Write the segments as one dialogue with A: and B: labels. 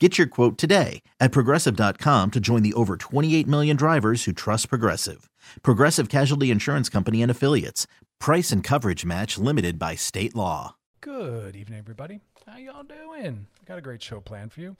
A: Get your quote today at progressive.com to join the over 28 million drivers who trust Progressive. Progressive Casualty Insurance Company and Affiliates. Price and coverage match limited by state law.
B: Good evening, everybody. How y'all doing? I got a great show planned for you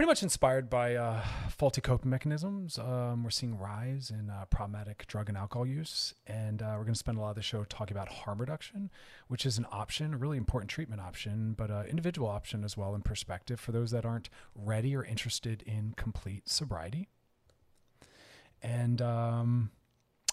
B: pretty much inspired by uh, faulty coping mechanisms. Um, we're seeing rise in uh, problematic drug and alcohol use, and uh, we're going to spend a lot of the show talking about harm reduction, which is an option, a really important treatment option, but an individual option as well in perspective for those that aren't ready or interested in complete sobriety. And um,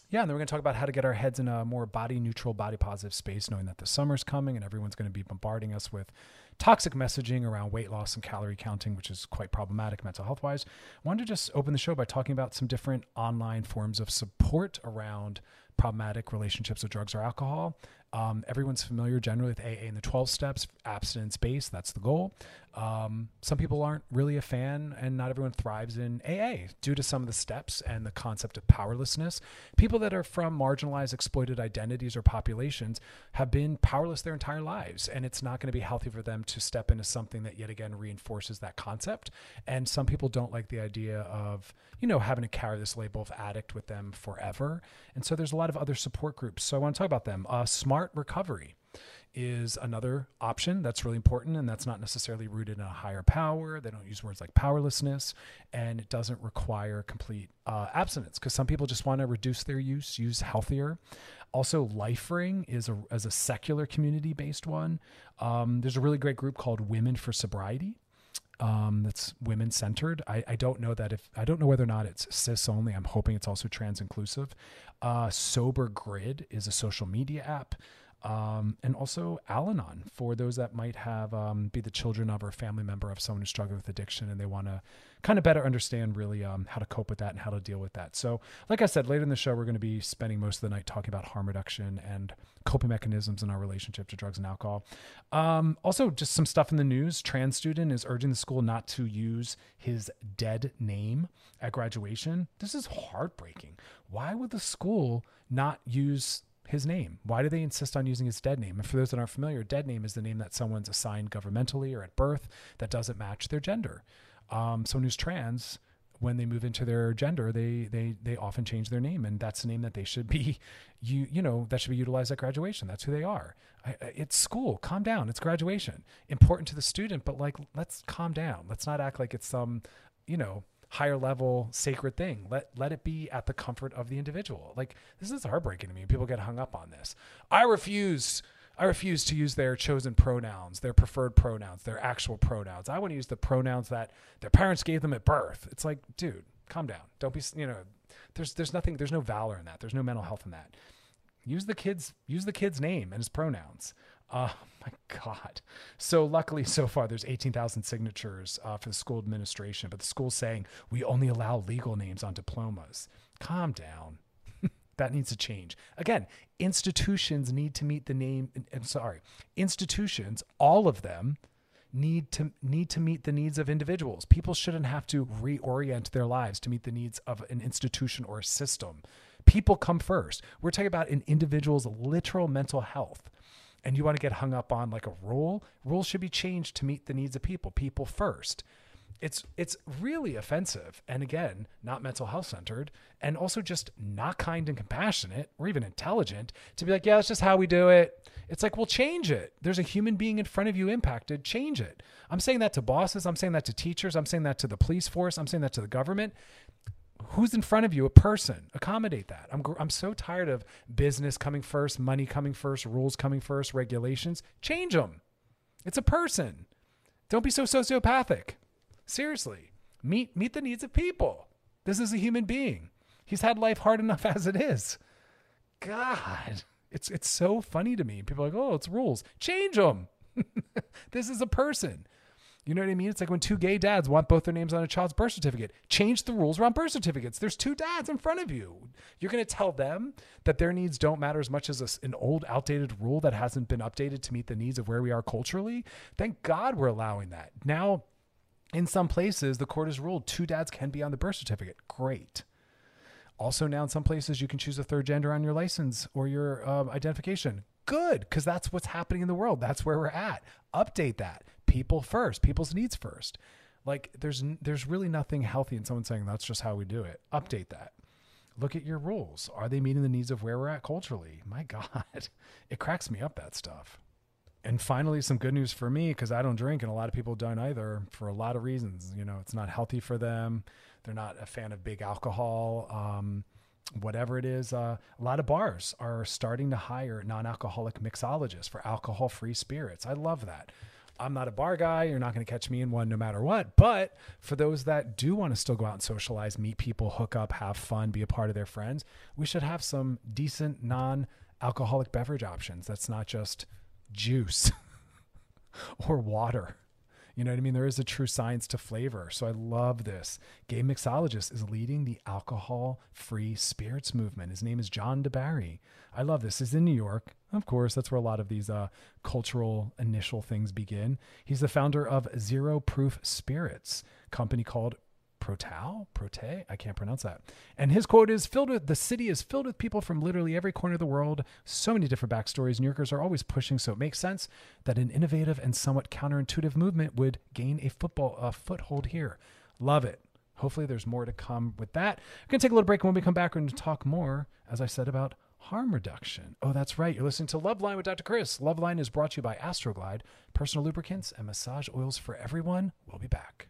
B: yeah, and then we're going to talk about how to get our heads in a more body neutral, body positive space, knowing that the summer's coming and everyone's going to be bombarding us with toxic messaging around weight loss and calorie counting, which is quite problematic mental health wise. I wanted to just open the show by talking about some different online forms of support around problematic relationships with drugs or alcohol. Um, everyone's familiar generally with AA and the 12 steps, abstinence based, that's the goal. Um, some people aren't really a fan, and not everyone thrives in AA due to some of the steps and the concept of powerlessness. People that are from marginalized, exploited identities or populations have been powerless their entire lives, and it's not going to be healthy for them to step into something that yet again reinforces that concept. And some people don't like the idea of, you know, having to carry this label of addict with them forever. And so there's a lot of other support groups. So I want to talk about them. Uh, Smart Recovery is another option that's really important and that's not necessarily rooted in a higher power. They don't use words like powerlessness and it doesn't require complete uh, abstinence because some people just want to reduce their use use healthier. Also LifeRing is a, as a secular community based one. Um, there's a really great group called women for sobriety um, that's women centered. I, I, don't know that if I don't know whether or not it's cis only. I'm hoping it's also trans inclusive. Uh, Sober Grid is a social media app um, and also Al-Anon for those that might have um, be the children of or family member of someone who's struggling with addiction and they want to kind of better understand really um, how to cope with that and how to deal with that. So, like I said, later in the show, we're going to be spending most of the night talking about harm reduction and coping mechanisms in our relationship to drugs and alcohol. Um, also, just some stuff in the news. Trans student is urging the school not to use his dead name at graduation. This is heartbreaking. Why would the school not use his name? Why do they insist on using his dead name? And for those that aren't familiar, dead name is the name that someone's assigned governmentally or at birth that doesn't match their gender. Um, someone who's trans, when they move into their gender, they they they often change their name, and that's the name that they should be, you you know, that should be utilized at graduation. That's who they are. I, it's school. Calm down. It's graduation. Important to the student, but like, let's calm down. Let's not act like it's some, you know, higher level sacred thing. Let let it be at the comfort of the individual. Like this is heartbreaking to me. People get hung up on this. I refuse. I refuse to use their chosen pronouns, their preferred pronouns, their actual pronouns. I want to use the pronouns that their parents gave them at birth. It's like, dude, calm down. Don't be, you know, there's there's nothing, there's no valor in that. There's no mental health in that. Use the kid's use the kid's name and his pronouns. Oh my God. So, luckily, so far, there's 18,000 signatures uh, for the school administration, but the school's saying we only allow legal names on diplomas. Calm down. that needs to change. Again, institutions need to meet the name. I'm sorry, institutions, all of them, need to need to meet the needs of individuals. People shouldn't have to reorient their lives to meet the needs of an institution or a system. People come first. We're talking about an individual's literal mental health and you want to get hung up on like a rule, rules should be changed to meet the needs of people, people first. it's it's really offensive and again not mental health centered and also just not kind and compassionate or even intelligent to be like yeah that's just how we do it. It's like well change it. There's a human being in front of you impacted. Change it. I'm saying that to bosses. I'm saying that to teachers. I'm saying that to the police force. I'm saying that to the government who's in front of you a person accommodate that i'm, I'm so tired of business coming first money coming first rules coming first regulations change them it's a person don't be so sociopathic Seriously, meet meet the needs of people. This is a human being. He's had life hard enough as it is. God, it's it's so funny to me. People are like, "Oh, it's rules. Change them." this is a person. You know what I mean? It's like when two gay dads want both their names on a child's birth certificate. Change the rules around birth certificates. There's two dads in front of you. You're going to tell them that their needs don't matter as much as a, an old, outdated rule that hasn't been updated to meet the needs of where we are culturally. Thank God we're allowing that. Now, in some places, the court has ruled two dads can be on the birth certificate. Great. Also, now in some places, you can choose a third gender on your license or your um, identification. Good, because that's what's happening in the world. That's where we're at. Update that. People first. People's needs first. Like there's there's really nothing healthy in someone saying that's just how we do it. Update that. Look at your rules. Are they meeting the needs of where we're at culturally? My God, it cracks me up that stuff. And finally, some good news for me because I don't drink, and a lot of people don't either for a lot of reasons. You know, it's not healthy for them. They're not a fan of big alcohol. Um, whatever it is, uh, a lot of bars are starting to hire non-alcoholic mixologists for alcohol-free spirits. I love that. I'm not a bar guy. You're not going to catch me in one no matter what. But for those that do want to still go out and socialize, meet people, hook up, have fun, be a part of their friends, we should have some decent non alcoholic beverage options. That's not just juice or water. You know what I mean? There is a true science to flavor. So I love this. Gay Mixologist is leading the alcohol free spirits movement. His name is John deBary. I love this. He's in New York. Of course, that's where a lot of these uh, cultural initial things begin. He's the founder of Zero Proof Spirits, company called Protal, Prote, I can't pronounce that. And his quote is filled with the city is filled with people from literally every corner of the world. So many different backstories. New Yorkers are always pushing, so it makes sense that an innovative and somewhat counterintuitive movement would gain a football a foothold here. Love it. Hopefully, there's more to come with that. We're gonna take a little break, and when we come back, we're gonna talk more, as I said, about harm reduction. Oh, that's right. You're listening to Loveline with Dr. Chris. Loveline is brought to you by Astroglide, personal lubricants and massage oils for everyone. We'll be back.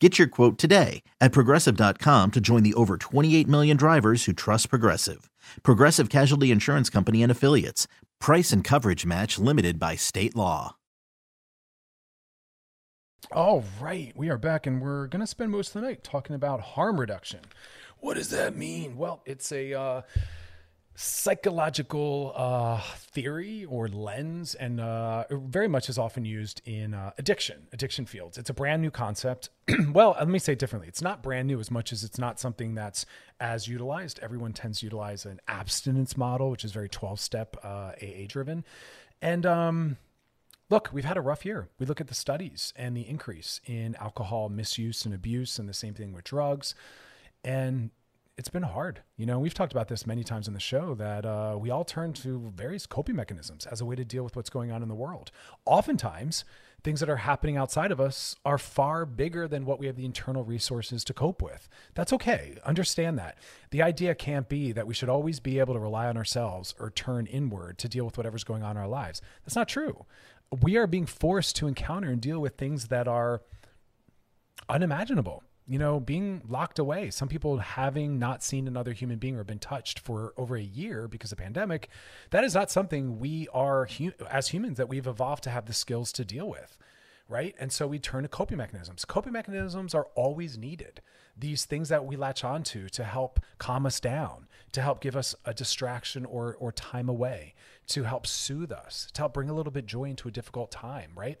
A: Get your quote today at progressive.com to join the over 28 million drivers who trust Progressive. Progressive Casualty Insurance Company and Affiliates. Price and coverage match limited by state law.
B: All right, we are back and we're going to spend most of the night talking about harm reduction. What does that mean? Well, it's a uh, psychological uh, theory or lens, and uh, very much is often used in uh, addiction, addiction fields. It's a brand new concept. well, let me say it differently. It's not brand new as much as it's not something that's as utilized. Everyone tends to utilize an abstinence model, which is very 12 step uh, AA driven. And, um, Look, we've had a rough year. We look at the studies and the increase in alcohol misuse and abuse, and the same thing with drugs. And it's been hard. You know, we've talked about this many times in the show that uh, we all turn to various coping mechanisms as a way to deal with what's going on in the world. Oftentimes, things that are happening outside of us are far bigger than what we have the internal resources to cope with. That's okay. Understand that. The idea can't be that we should always be able to rely on ourselves or turn inward to deal with whatever's going on in our lives. That's not true. We are being forced to encounter and deal with things that are unimaginable you know, being locked away. Some people having not seen another human being or been touched for over a year because of pandemic. That is not something we are as humans that we've evolved to have the skills to deal with, right? And so we turn to coping mechanisms. Coping mechanisms are always needed. These things that we latch onto to help calm us down, to help give us a distraction or or time away, to help soothe us, to help bring a little bit joy into a difficult time, right?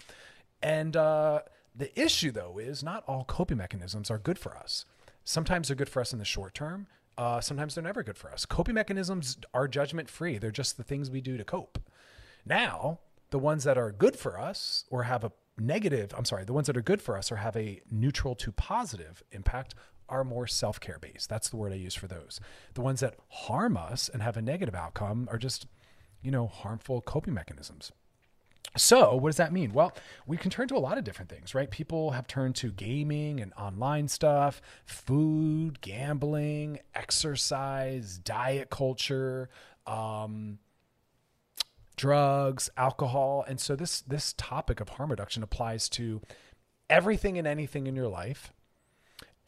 B: And uh the issue, though, is not all coping mechanisms are good for us. Sometimes they're good for us in the short term. Uh, sometimes they're never good for us. Coping mechanisms are judgment free. They're just the things we do to cope. Now, the ones that are good for us or have a negative, I'm sorry, the ones that are good for us or have a neutral to positive impact are more self care based. That's the word I use for those. The ones that harm us and have a negative outcome are just, you know, harmful coping mechanisms. So, what does that mean? Well, we can turn to a lot of different things, right? People have turned to gaming and online stuff, food, gambling, exercise, diet culture, um, drugs, alcohol, and so this this topic of harm reduction applies to everything and anything in your life.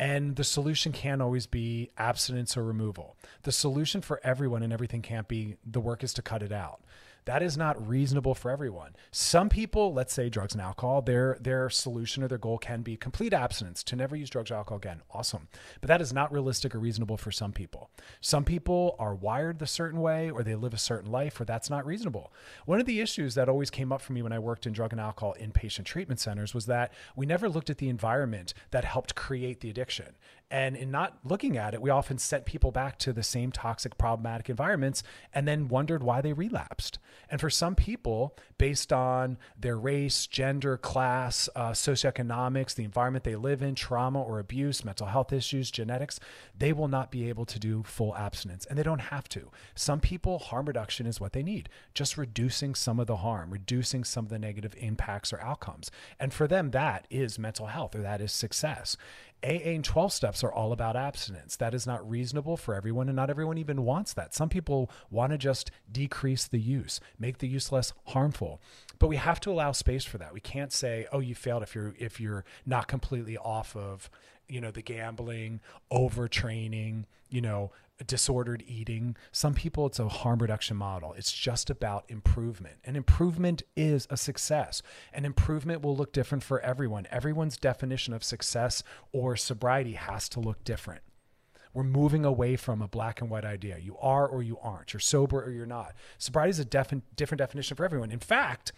B: And the solution can't always be abstinence or removal. The solution for everyone and everything can't be the work is to cut it out that is not reasonable for everyone. Some people, let's say drugs and alcohol, their their solution or their goal can be complete abstinence to never use drugs or alcohol again. Awesome. But that is not realistic or reasonable for some people. Some people are wired a certain way or they live a certain life where that's not reasonable. One of the issues that always came up for me when I worked in drug and alcohol inpatient treatment centers was that we never looked at the environment that helped create the addiction. And in not looking at it, we often sent people back to the same toxic, problematic environments and then wondered why they relapsed. And for some people, based on their race, gender, class, uh, socioeconomics, the environment they live in, trauma or abuse, mental health issues, genetics, they will not be able to do full abstinence and they don't have to. Some people, harm reduction is what they need, just reducing some of the harm, reducing some of the negative impacts or outcomes. And for them, that is mental health or that is success. AA and 12 steps are all about abstinence. That is not reasonable for everyone, and not everyone even wants that. Some people want to just decrease the use, make the use less harmful. But we have to allow space for that. We can't say, "Oh, you failed if you're if you're not completely off of, you know, the gambling, overtraining, you know, disordered eating. Some people, it's a harm reduction model. It's just about improvement. And improvement is a success. And improvement will look different for everyone. Everyone's definition of success or sobriety has to look different. We're moving away from a black and white idea. You are or you aren't. You're sober or you're not. Sobriety is a different definition for everyone. In fact,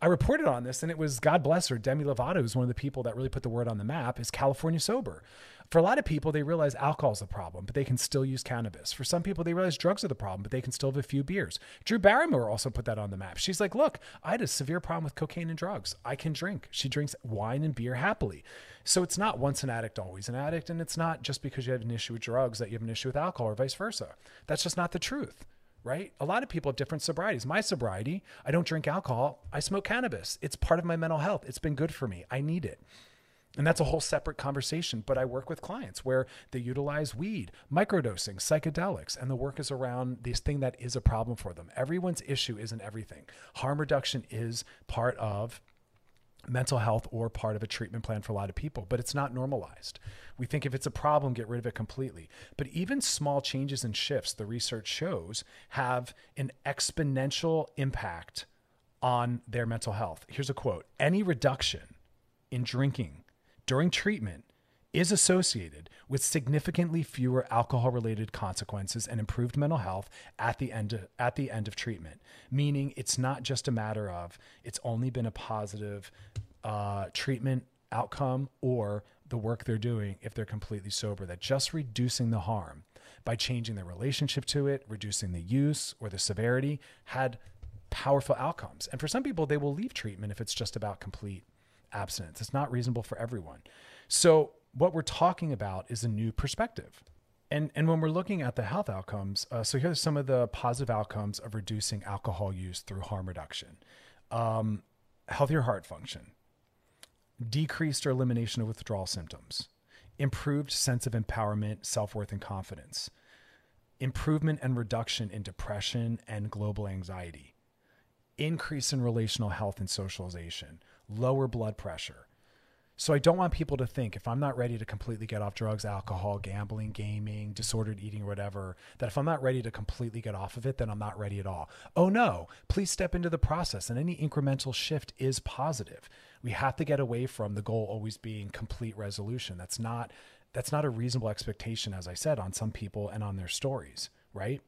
B: I reported on this, and it was God bless her, Demi Lovato, who's one of the people that really put the word on the map. Is California sober? For a lot of people, they realize alcohol is the problem, but they can still use cannabis. For some people, they realize drugs are the problem, but they can still have a few beers. Drew Barrymore also put that on the map. She's like, look, I had a severe problem with cocaine and drugs. I can drink. She drinks wine and beer happily. So it's not once an addict, always an addict. And it's not just because you have an issue with drugs that you have an issue with alcohol or vice versa. That's just not the truth right? A lot of people have different sobrieties. My sobriety, I don't drink alcohol, I smoke cannabis. It's part of my mental health. It's been good for me. I need it. And that's a whole separate conversation. But I work with clients where they utilize weed, microdosing, psychedelics, and the work is around this thing that is a problem for them. Everyone's issue isn't everything. Harm reduction is part of mental health or part of a treatment plan for a lot of people, but it's not normalized. We think if it's a problem, get rid of it completely. But even small changes and shifts, the research shows, have an exponential impact on their mental health. Here's a quote Any reduction in drinking during treatment is associated with significantly fewer alcohol related consequences and improved mental health at the end of, at the end of treatment meaning it's not just a matter of it's only been a positive uh, treatment outcome or the work they're doing if they're completely sober that just reducing the harm by changing their relationship to it reducing the use or the severity had powerful outcomes and for some people they will leave treatment if it's just about complete abstinence. It's not reasonable for everyone. So, what we're talking about is a new perspective. And, and when we're looking at the health outcomes, uh, so here are some of the positive outcomes of reducing alcohol use through harm reduction um, healthier heart function, decreased or elimination of withdrawal symptoms, improved sense of empowerment, self worth, and confidence, improvement and reduction in depression and global anxiety, increase in relational health and socialization, lower blood pressure, So I don't want people to think if I'm not ready to completely get off drugs, alcohol, gambling, gaming, disordered eating, whatever, that if I'm not ready to completely get off of it, then I'm not ready at all. Oh no, please step into the process and any incremental shift is positive. We have to get away from the goal always being complete resolution. That's not that's not a reasonable expectation as I said on some people and on their stories, right?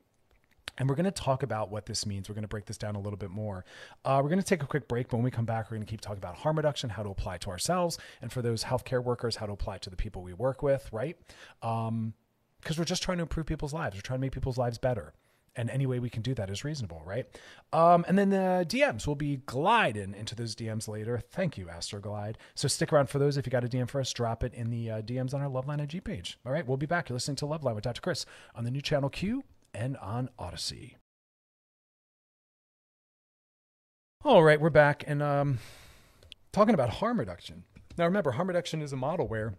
B: And we're going to talk about what this means. We're going to break this down a little bit more. Uh, we're going to take a quick break, but when we come back, we're going to keep talking about harm reduction, how to apply to ourselves, and for those healthcare workers, how to apply to the people we work with, right? Um, because we're just trying to improve people's lives. We're trying to make people's lives better. And any way we can do that is reasonable, right? Um, and then the DMs will be gliding into those DMs later. Thank you, Astroglide. So stick around for those. If you got a DM for us, drop it in the uh, DMs on our Loveline IG page. All right, we'll be back. You're listening to Loveline with Dr. Chris on the new channel Q and on Odyssey. All right, we're back and um, talking about harm reduction. Now, remember, harm reduction is a model where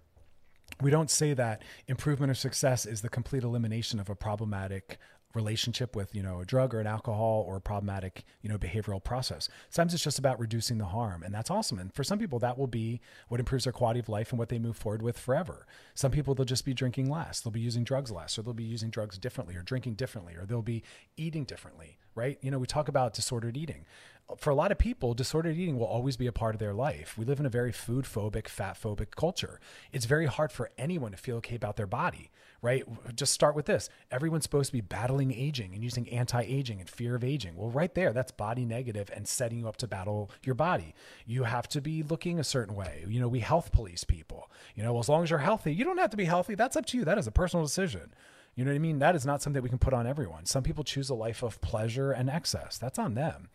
B: we don't say that improvement or success is the complete elimination of a problematic relationship with you know a drug or an alcohol or a problematic you know behavioral process. Sometimes it's just about reducing the harm and that's awesome. And for some people that will be what improves their quality of life and what they move forward with forever. Some people they'll just be drinking less. They'll be using drugs less or they'll be using drugs differently or drinking differently or they'll be eating differently right? You know we talk about disordered eating. For a lot of people, disordered eating will always be a part of their life. We live in a very food phobic, fat phobic culture. It's very hard for anyone to feel okay about their body, right? Just start with this. Everyone's supposed to be battling aging and using anti aging and fear of aging. Well, right there, that's body negative and setting you up to battle your body. You have to be looking a certain way. You know, we health police people. You know, as long as you're healthy, you don't have to be healthy. That's up to you. That is a personal decision. You know what I mean? That is not something we can put on everyone. Some people choose a life of pleasure and excess. That's on them.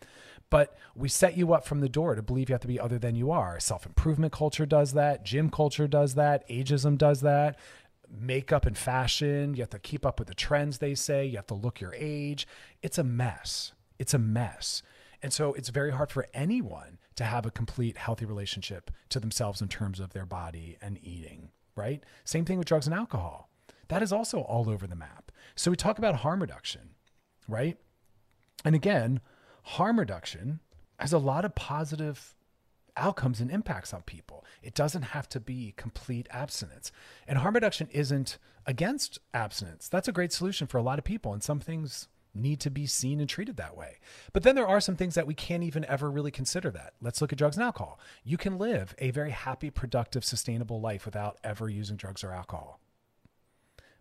B: But we set you up from the door to believe you have to be other than you are. Self improvement culture does that. Gym culture does that. Ageism does that. Makeup and fashion. You have to keep up with the trends, they say. You have to look your age. It's a mess. It's a mess. And so it's very hard for anyone to have a complete healthy relationship to themselves in terms of their body and eating, right? Same thing with drugs and alcohol. That is also all over the map. So we talk about harm reduction, right? And again, harm reduction has a lot of positive outcomes and impacts on people. It doesn't have to be complete abstinence. And harm reduction isn't against abstinence. That's a great solution for a lot of people. And some things need to be seen and treated that way. But then there are some things that we can't even ever really consider that. Let's look at drugs and alcohol. You can live a very happy, productive, sustainable life without ever using drugs or alcohol.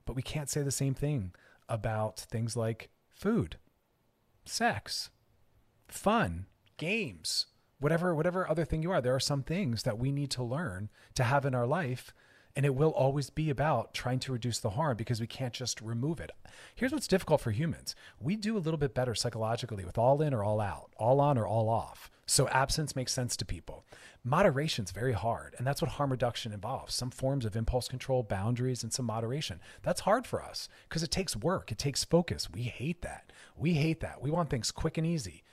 B: But we can't say the same thing about things like food, sex, fun, games, whatever whatever other thing you are. There are some things that we need to learn to have in our life and it will always be about trying to reduce the harm because we can't just remove it. Here's what's difficult for humans. We do a little bit better psychologically with all in or all out, all on or all off. So absence makes sense to people. Moderation is very hard, and that's what harm reduction involves. Some forms of impulse control, boundaries, and some moderation. That's hard for us because it takes work, it takes focus. We hate that. We hate that. We want things quick and easy.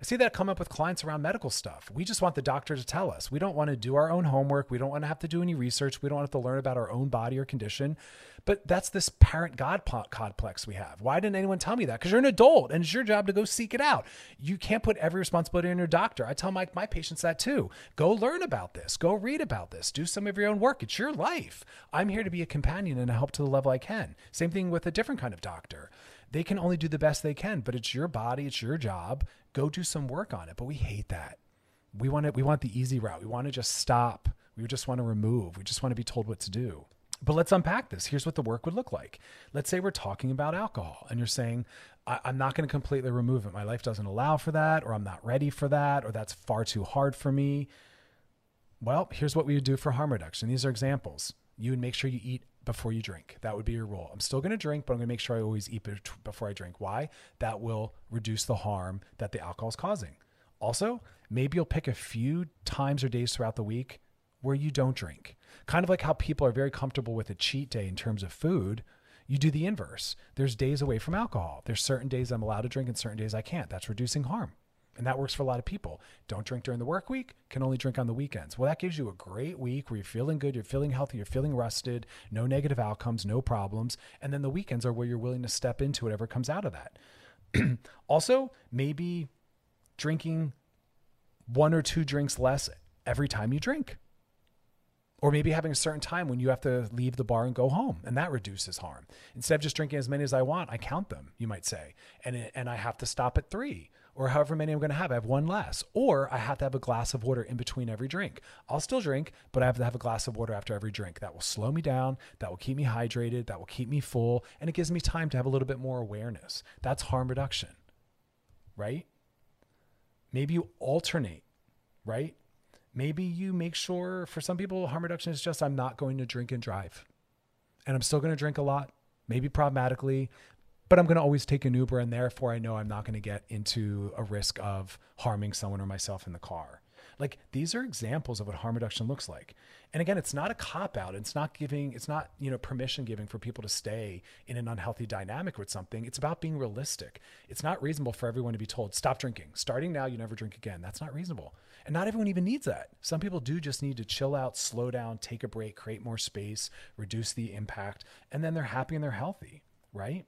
B: I see that come up with clients around medical stuff. We just want the doctor to tell us. We don't want to do our own homework. We don't want to have to do any research. We don't have to learn about our own body or condition. But that's this parent God complex we have. Why didn't anyone tell me that? Because you're an adult and it's your job to go seek it out. You can't put every responsibility on your doctor. I tell my, my patients that too. Go learn about this. Go read about this. Do some of your own work. It's your life. I'm here to be a companion and help to the level I can. Same thing with a different kind of doctor they can only do the best they can, but it's your body, it's your job. Go do some work on it. But we hate that. We want it, we want the easy route. We want to just stop. We just want to remove. We just want to be told what to do. But let's unpack this. Here's what the work would look like. Let's say we're talking about alcohol and you're saying, I- am not going to completely remove it. My life doesn't allow for that, or I'm not ready for that, or that's far too hard for me. Well, here's what we would do for harm reduction. These are examples. You would make sure you eat before you drink. That would be your rule. I'm still going to drink, but I'm going to make sure I always eat before I drink. Why? That will reduce the harm that the alcohol is causing. Also, maybe you'll pick a few times or days throughout the week where you don't drink. Kind of like how people are very comfortable with a cheat day in terms of food. You do the inverse. There's days away from alcohol. There's certain days I'm allowed to drink and certain days I can't. That's reducing harm. And that works for a lot of people. Don't drink during the work week, can only drink on the weekends. Well, that gives you a great week where you're feeling good, you're feeling healthy, you're feeling rested, no negative outcomes, no problems. And then the weekends are where you're willing to step into whatever comes out of that. also, maybe drinking one or two drinks less every time you drink. Or maybe having a certain time when you have to leave the bar and go home, and that reduces harm. Instead of just drinking as many as I want, I count them, you might say, and, and I have to stop at three or however many I'm going to have. I have one less, or I have to have a glass of water in between every drink. I'll still drink, but I have to have a glass of water after every drink. That will slow me down. That will keep me hydrated. That will keep me full. And it gives me time to have a little bit more awareness. That's harm reduction, right? Maybe you alternate, right? Maybe you make sure for some people, harm reduction is just I'm not going to drink and drive. And I'm still going to drink a lot, maybe problematically, but I'm going to always take an Uber, and therefore I know I'm not going to get into a risk of harming someone or myself in the car. Like these are examples of what harm reduction looks like. And again, it's not a cop out. It's not giving, it's not, you know, permission giving for people to stay in an unhealthy dynamic with something. It's about being realistic. It's not reasonable for everyone to be told, stop drinking. Starting now, you never drink again. That's not reasonable. And not everyone even needs that. Some people do just need to chill out, slow down, take a break, create more space, reduce the impact, and then they're happy and they're healthy, right?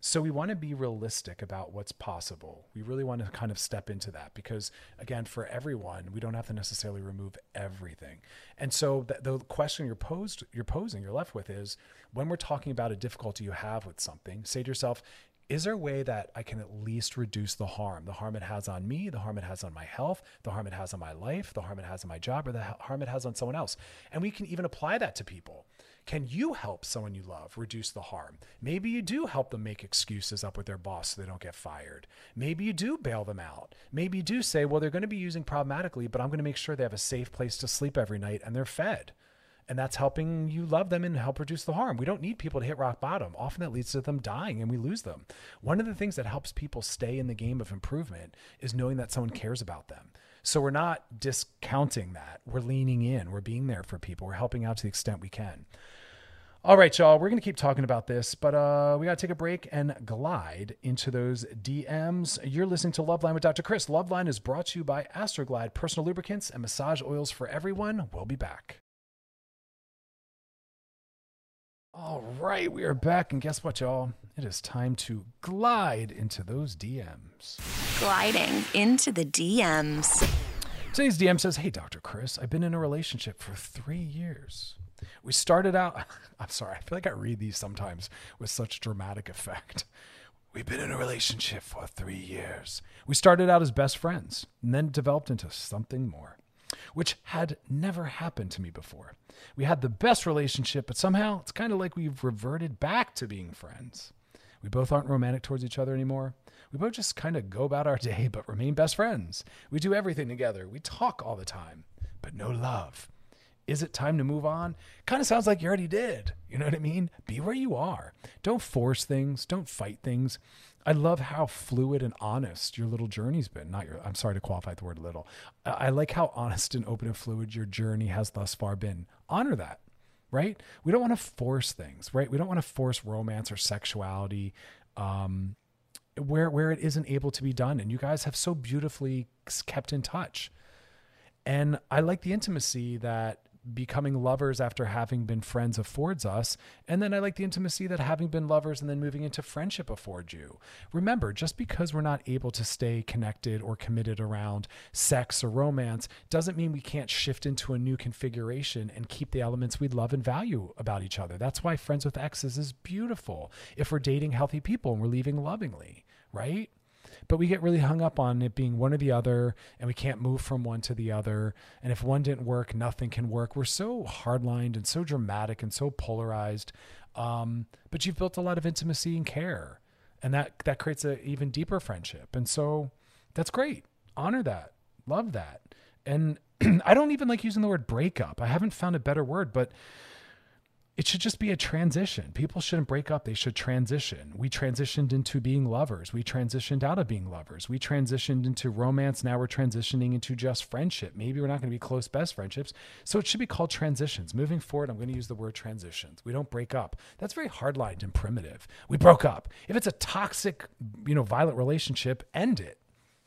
B: So we want to be realistic about what's possible. We really want to kind of step into that because, again, for everyone, we don't have to necessarily remove everything. And so the, the question you're posed, you're posing, you're left with is when we're talking about a difficulty you have with something, say to yourself, is there a way that I can at least reduce the harm, the harm it has on me, the harm it has on my health, the harm it has on my life, the harm it has on my job, or the harm it has on someone else? And we can even apply that to people. Can you help someone you love reduce the harm? Maybe you do help them make excuses up with their boss so they don't get fired. Maybe you do bail them out. Maybe you do say, well, they're going to be using problematically, but I'm going to make sure they have a safe place to sleep every night and they're fed and that's helping you love them and help reduce the harm. We don't need people to hit rock bottom. Often that leads to them dying and we lose them. One of the things that helps people stay in the game of improvement is knowing that someone cares about them. So we're not discounting that. We're leaning in. We're being there for people. We're helping out to the extent we can. All right, y'all, we're going to keep talking about this, but uh, we got to take a break and glide into those DMs. You're listening to Loveline with Dr. Chris. Loveline is brought to you by Astroglide Personal Lubricants and Massage Oils for Everyone. We'll be back. All right, we are back, and guess what, y'all? It is time to glide into those DMs.
C: Gliding into the DMs.
B: Today's DM says, Hey, Dr. Chris, I've been in a relationship for three years. We started out, I'm sorry, I feel like I read these sometimes with such dramatic effect. We've been in a relationship for three years. We started out as best friends and then developed into something more, which had never happened to me before. We had the best relationship, but somehow it's kind of like we've reverted back to being friends. We both aren't romantic towards each other anymore. We both just kind of go about our day, but remain best friends. We do everything together. We talk all the time, but no love. Is it time to move on? Kind of sounds like you already did. You know what I mean? Be where you are. Don't force things. Don't fight things. I love how fluid and honest your little journey's been. Not your, I'm sorry to qualify the word little. I, like how honest and open and fluid your journey has thus far been. Honor that, right? We don't want to force things, right? We don't want to force romance or sexuality um, where, where it isn't able to be done. And you guys have so beautifully kept in touch. And I like the intimacy that becoming lovers after having been friends affords us. And then I like the intimacy that having been lovers and then moving into friendship affords you. Remember, just because we're not able to stay connected or committed around sex or romance doesn't mean we can't shift into a new configuration and keep the elements we love and value about each other. That's why Friends with Exes is beautiful if we're dating healthy people and we're leaving lovingly, right? But we get really hung up on it being one or the other, and we can't move from one to the other. And if one didn't work, nothing can work. We're so hardlined and so dramatic and so polarized. Um, but you've built a lot of intimacy and care, and that that creates an even deeper friendship. And so that's great. Honor that. Love that. And I don't even like using the word breakup. I haven't found a better word, but it should just be a transition. People shouldn't break up. They should transition. We transitioned into being lovers. We transitioned out of being lovers. We transitioned into romance. Now we're transitioning into just friendship. Maybe we're not going to be close best friendships. So it should be called transitions. Moving forward, I'm going to use the word transitions. We don't break up. That's very hardlined and primitive. We broke up. If it's a toxic, you know, violent relationship, end it.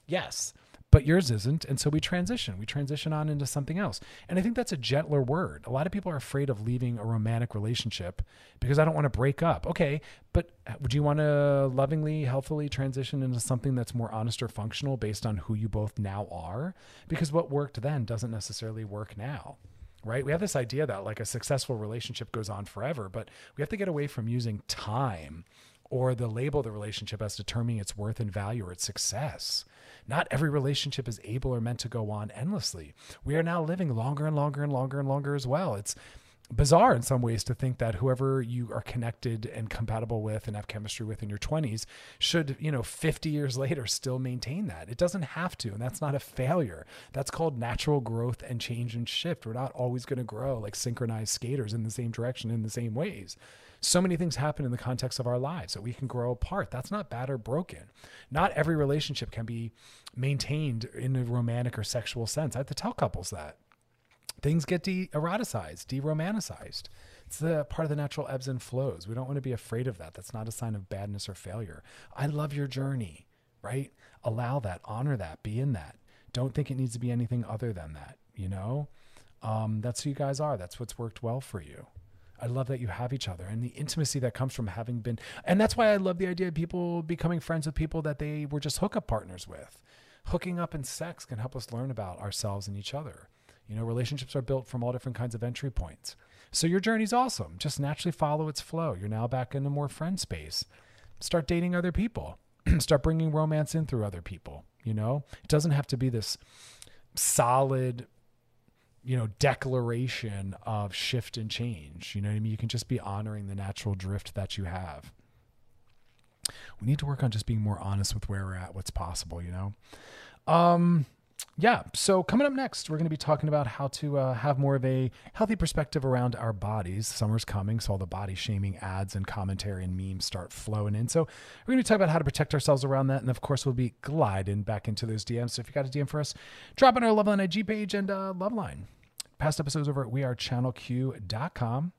B: Yes but yours isn't. And so we transition. We transition on into something else. And I think that's a gentler word. A lot of people are afraid of leaving a romantic relationship because I don't want to break up. Okay, but uh, would you want to lovingly, healthily transition into something that's more honest or functional based on who you both now are? Because what worked then doesn't necessarily work now. right? We have this idea that like a successful relationship goes on forever, but we have to get away from using time or the label of the relationship as determining its worth and value or its success. Not every relationship is able or meant to go on endlessly. We are now living longer and longer and longer and longer as well. It's bizarre in some ways to think that whoever you are connected and compatible with and have chemistry with in your 20s should, you know, 50 years later still maintain that. It doesn't have to, and that's not a failure. That's called natural growth and change and shift. We're not always going to grow like synchronized skaters in the same direction in the same ways. So many things happen in the context of our lives that we can grow apart. That's not bad or broken. Not every relationship can be maintained in a romantic or sexual sense. I have to tell couples that things get de-eroticized, de-romanticized. It's the part of the natural ebbs and flows. We don't want to be afraid of that. That's not a sign of badness or failure. I love your journey, right? Allow that, honor that, be in that. Don't think it needs to be anything other than that, you know? Um, that's who you guys are. That's what's worked well for you. I love that you have each other and the intimacy that comes from having been, and that's why I love the idea of people becoming friends with people that they were just hookup partners with. Hooking up and sex can help us learn about ourselves and each other. You know, relationships are built from all different kinds of entry points. So your journey's awesome. Just naturally follow its flow. You're now back in a more friend space. Start dating other people. Start bringing romance in through other people. You know, it doesn't have to be this solid, you know, declaration of shift and change. You know what I mean? You can just be honoring the natural drift that you have. We need to work on just being more honest with where we're at, what's possible, you know? Um, yeah. So coming up next, we're going to be talking about how to uh, have more of a healthy perspective around our bodies. Summer's coming, so all the body shaming ads and commentary and memes start flowing in. So we're going to talk about how to protect ourselves around that, and of course, we'll be gliding back into those DMs. So if you got a DM for us, drop in our Loveline IG page and uh, Loveline. Past episodes over at wearechannelq.com.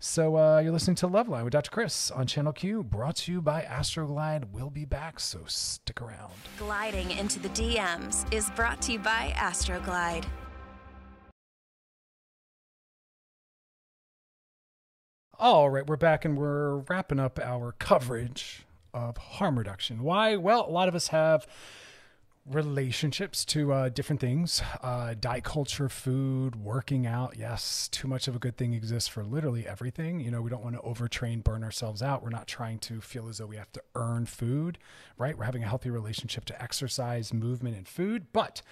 B: So uh, you're listening to Loveline with Dr. Chris on Channel Q, brought to you by Astroglide. We'll be back, so stick around.
C: Gliding into the DMs is brought to you by Astroglide.
B: All right, we're back and we're wrapping up our coverage of harm reduction. Why? Well, a lot of us have relationships to uh, different things uh, diet culture food working out yes too much of a good thing exists for literally everything you know we don't want to overtrain burn ourselves out we're not trying to feel as though we have to earn food right we're having a healthy relationship to exercise movement and food but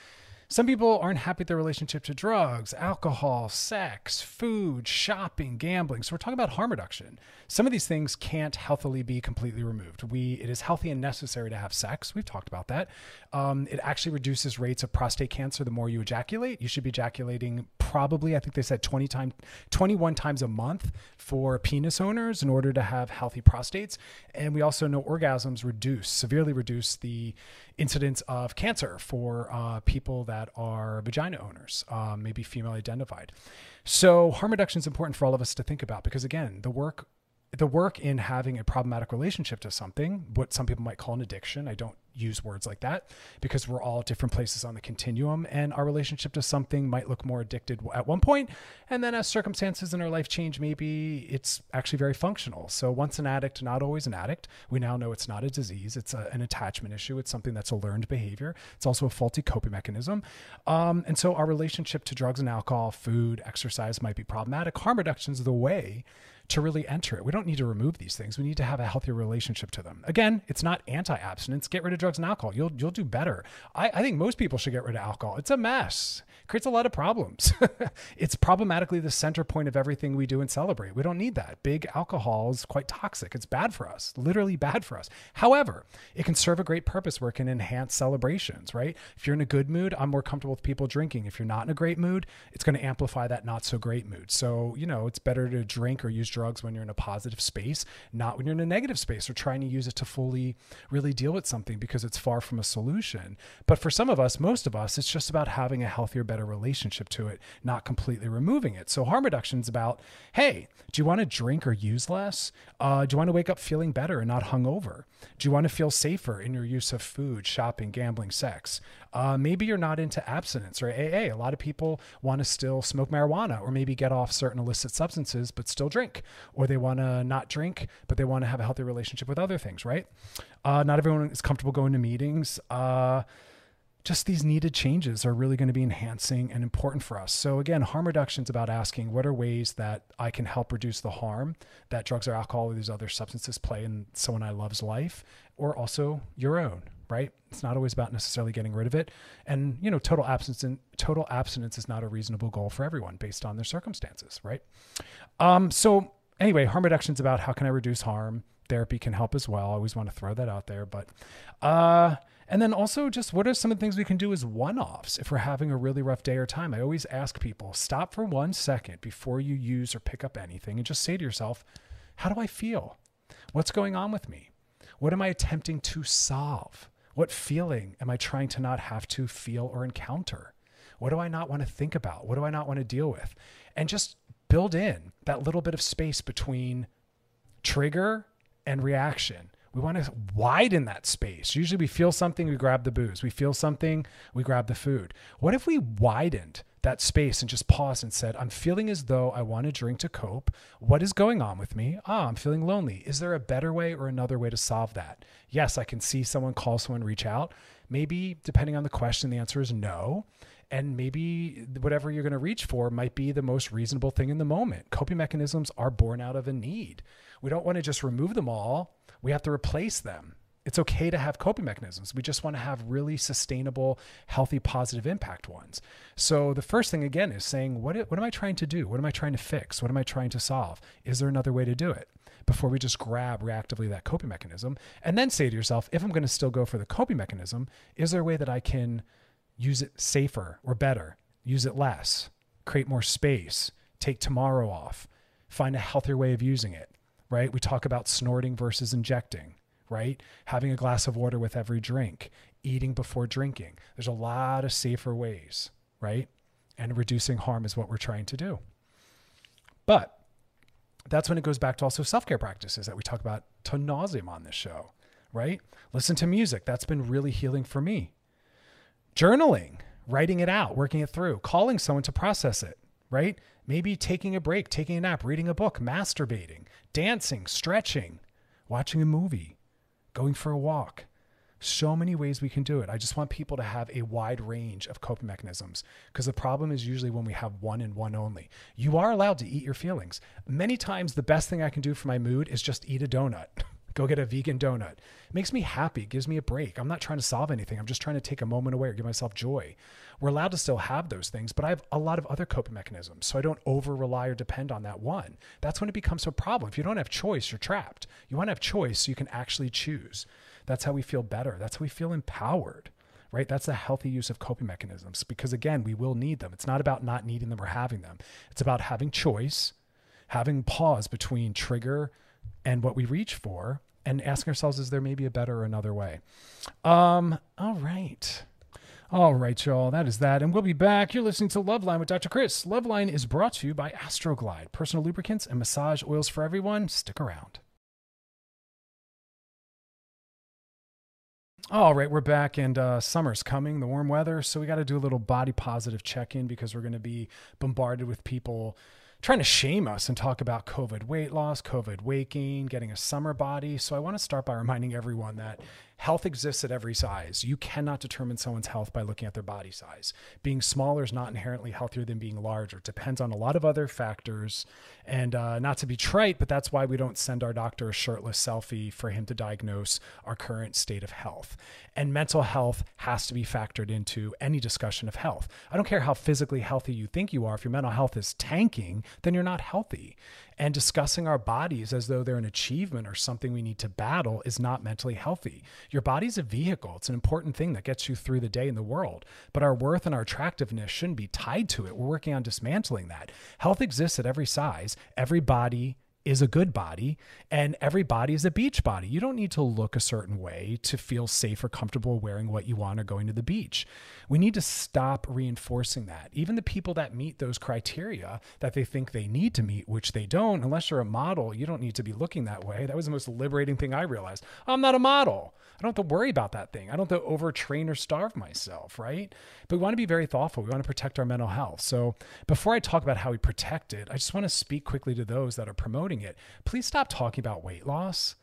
B: some people aren't happy with their relationship to drugs, alcohol, sex, food, shopping, gambling. So we're talking about harm reduction. Some of these things can't healthily be completely removed. We it is healthy and necessary to have sex. We've talked about that. Um, it actually reduces rates of prostate cancer the more you ejaculate. You should be ejaculating probably I think they said 20 times 21 times a month for penis owners in order to have healthy prostates. And we also know orgasms reduce severely reduce the incidence of cancer for uh, people that are vagina owners, um, maybe female identified. So harm reduction is important for all of us to think about because again, the work the work in having a problematic relationship to something, what some people might call an addiction. I don't use words like that because we're all different places on the continuum and our relationship to something might look more addicted at one point and then as circumstances in our life change maybe it's actually very functional. So once an addict not always an addict. We now know it's not a disease. It's a, an attachment issue. It's something that's a learned behavior. It's also a faulty coping mechanism. Um, and so our relationship to drugs and alcohol food exercise might be problematic. Harm reduction is the way to really enter it. We don't need to remove these things. We need to have a healthier relationship to them. Again, it's not anti-abstinence. Get rid of drugs and alcohol. You'll you'll do better. I, I think most people should get rid of alcohol. It's a mess. It creates a lot of problems. it's problematically the center point of everything we do and celebrate. We don't need that. Big alcohol is quite toxic. It's bad for us, literally bad for us. However, it can serve a great purpose where it can enhance celebrations, right? If you're in a good mood, I'm more comfortable with people drinking. If you're not in a great mood, it's going to amplify that not so great mood. So, you know, it's better to drink or use drugs when you're in a positive space, not when you're in a negative space or trying to use it to fully really deal with something because it's far from a solution. But for some of us, most of us, it's just about having a healthier, better relationship to it, not completely removing it. So harm reduction is about, hey, do you want to drink or use less? Uh, do you want to wake up feeling better and not hungover? Do you want to feel safer in your use of food, shopping, gambling, sex? Uh, maybe you're not into abstinence or AA. A lot of people want to still smoke marijuana or maybe get off certain illicit substances but still drink, or they want to not drink but they want to have a healthy relationship with other things, right? Uh, not everyone is comfortable going to meetings. Uh, just these needed changes are really going to be enhancing and important for us. So again, harm reduction is about asking what are ways that I can help reduce the harm that drugs or alcohol or these other substances play in someone I love's life, or also your own. Right? It's not always about necessarily getting rid of it, and you know, total abstinence and total abstinence is not a reasonable goal for everyone based on their circumstances. Right? Um, so anyway, harm reduction is about how can I reduce harm. Therapy can help as well. I always want to throw that out there, but uh and then also, just what are some of the things we can do as one offs if we're having a really rough day or time? I always ask people stop for one second before you use or pick up anything and just say to yourself, How do I feel? What's going on with me? What am I attempting to solve? What feeling am I trying to not have to feel or encounter? What do I not want to think about? What do I not want to deal with? And just build in that little bit of space between trigger and reaction we want to widen that space. Usually we feel something, we grab the booze. We feel something, we grab the food. What if we widened that space and just paused and said, I'm feeling as though I want a drink to cope. What is going on with me? Ah, I'm feeling lonely. Is there a better way or another way to solve that? Yes, I can see someone call someone, reach out. Maybe, depending on the question, the answer is no. And maybe whatever you're going to reach for might be the most reasonable thing in the moment. Coping mechanisms are born out of a need. We don't want to just remove them all we have to replace them. It's okay to have coping mechanisms. We just want to have really sustainable, healthy, positive impact ones. So the first thing again is saying, what, what am I trying to do? What am I trying to fix? What am I trying to solve? Is there another way to do it? Before we just grab reactively that coping mechanism. And then say to yourself, if I'm going to still go for the coping mechanism, is there a way that I can use it safer or better? Use it less, create more space, take tomorrow off, find a healthier way of using it right? We talk about snorting versus injecting, right? Having a glass of water with every drink, eating before drinking. There's a lot of safer ways, right? And reducing harm is what we're trying to do. But that's when it goes back to also self care practices that we talk about to nauseum on this show, right? Listen to music. That's been really healing for me. Journaling, writing it out, working it through, calling someone to process it, right? Maybe taking a break, taking a nap, reading a book, masturbating, dancing, stretching, watching a movie, going for a walk. So many ways we can do it. I just want people to have a wide range of coping mechanisms because the problem is usually when we have one and one only. You are allowed to eat your feelings. Many times, the best thing I can do for my mood is just eat a donut. Go get a vegan donut. It makes me happy, gives me a break. I'm not trying to solve anything. I'm just trying to take a moment away or give myself joy. We're allowed to still have those things, but I have a lot of other coping mechanisms. So I don't over rely or depend on that one. That's when it becomes a problem. If you don't have choice, you're trapped. You want to have choice so you can actually choose. That's how we feel better. That's how we feel empowered right? That's a healthy use of coping mechanisms because, again, we will need them. It's not about not needing them or having them, it's about having choice, having pause between trigger and what we reach for, and asking ourselves, is there maybe a better or another way? Um, all right. All right, y'all, that is that. And we'll be back. You're listening to Loveline with Dr. Chris. Loveline is brought to you by Astroglide, personal lubricants and massage oils for everyone. Stick around. All right, we're back, and uh, summer's coming, the warm weather. So we got to do a little body positive check in because we're going to be bombarded with people trying to shame us and talk about COVID weight loss, COVID weight gain, getting a summer body. So I want to start by reminding everyone that Health exists at every size. You cannot determine someone's health by looking at their body size. Being smaller is not inherently healthier than being larger. It depends on a lot of other factors. And uh, not to be trite, but that's why we don't send our doctor a shirtless selfie for him to diagnose our current state of health. And mental health has to be factored into any discussion of health. I don't care how physically healthy you think you are. If your mental health is tanking, then you're not healthy. And discussing our bodies as though they're an achievement or something we need to battle is not mentally healthy. Your body's a vehicle, it's an important thing that gets you through the day in the world. But our worth and our attractiveness shouldn't be tied to it. We're working on dismantling that. Health exists at every size, every body is a good body and every body is a beach body. You don't need to look a certain way to feel safe or comfortable wearing what you want or going to the beach. We need to stop reinforcing that. Even the people that meet those criteria that they think they need to meet, which they don't, unless you're a model, you don't need to be looking that way. That was the most liberating thing I realized. I'm not a model. I don't have to worry about that thing. I don't have to overtrain or starve myself, right? But we want to be very thoughtful. We want to protect our mental health. So before I talk about how we protect it, I just want to speak quickly to those that are promoting it. Please stop talking about weight loss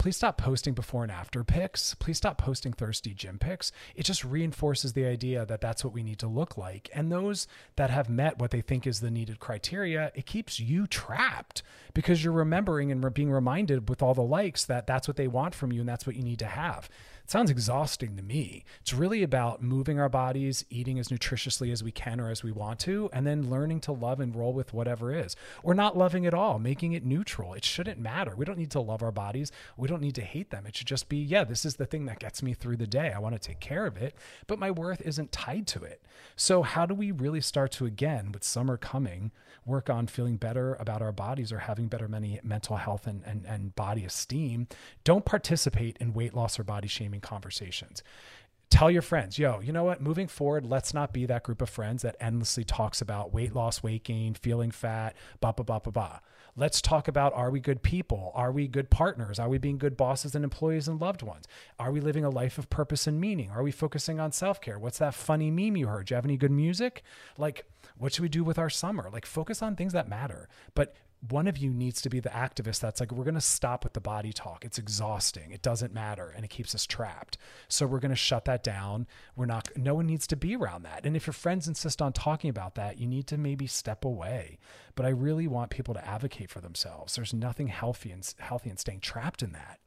B: please stop posting before and after pics. Please stop posting thirsty gym pics. It just reinforces the idea that that's what we need to look like. And those that have met what they think is the needed criteria, it keeps you trapped because you're remembering and being reminded with all the likes that that's what they want from you and that's what you need to have sounds exhausting to me. It's really about moving our bodies, eating as nutritiously as we can or as we want to, and then learning to love and roll with whatever is. Or not loving it all, making it neutral. It shouldn't matter. We don't need to love our bodies. We don't need to hate them. It should just be, yeah, this is the thing that gets me through the day. I want to take care of it, but my worth isn't tied to it. So, how do we really start to, again, with summer coming, work on feeling better about our bodies or having better many mental health and, and, and body esteem? Don't participate in weight loss or body shaming conversations tell your friends, yo, you know what? Moving forward, let's not be that group of friends that endlessly talks about weight loss, weight gain, feeling fat, blah, blah, blah, blah, blah. Let's talk about are we good people? Are we good partners? Are we being good bosses and employees and loved ones? Are we living a life of purpose and meaning? Are we focusing on self care? What's that funny meme you heard? Do you have any good music? Like, what should we do with our summer? Like, focus on things that matter. But one of you needs to be the activist that's like, we're going to stop with the body talk. It's exhausting. It doesn't matter. And it keeps us trapped. So we're going to shut that down. We're not, no one needs to be around that. And if your friends insist on talking about that, you need to maybe step away. But I really want people to advocate for themselves. There's nothing healthy and healthy in staying trapped in that.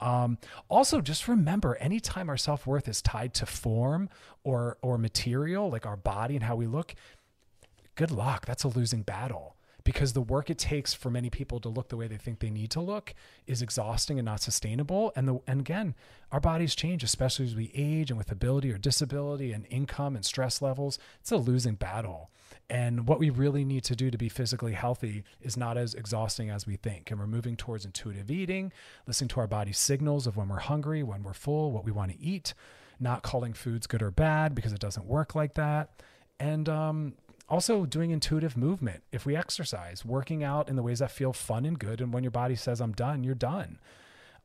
B: Um, also, just remember, anytime our self worth is tied to form or or material, like our body and how we look, good luck. That's a losing battle because the work it takes for many people to look the way they think they need to look is exhausting and not sustainable. And the and again, our bodies change, especially as we age and with ability or disability and income and stress levels. It's a losing battle. And what we really need to do to be physically healthy is not as exhausting as we think. And we're moving towards intuitive eating, listening to our body's signals of when we're hungry, when we're full, what we want to eat, not calling foods good or bad because it doesn't work like that. And um, also doing intuitive movement. If we exercise working out in the ways that feel fun and good and when your body says i'm done you're done.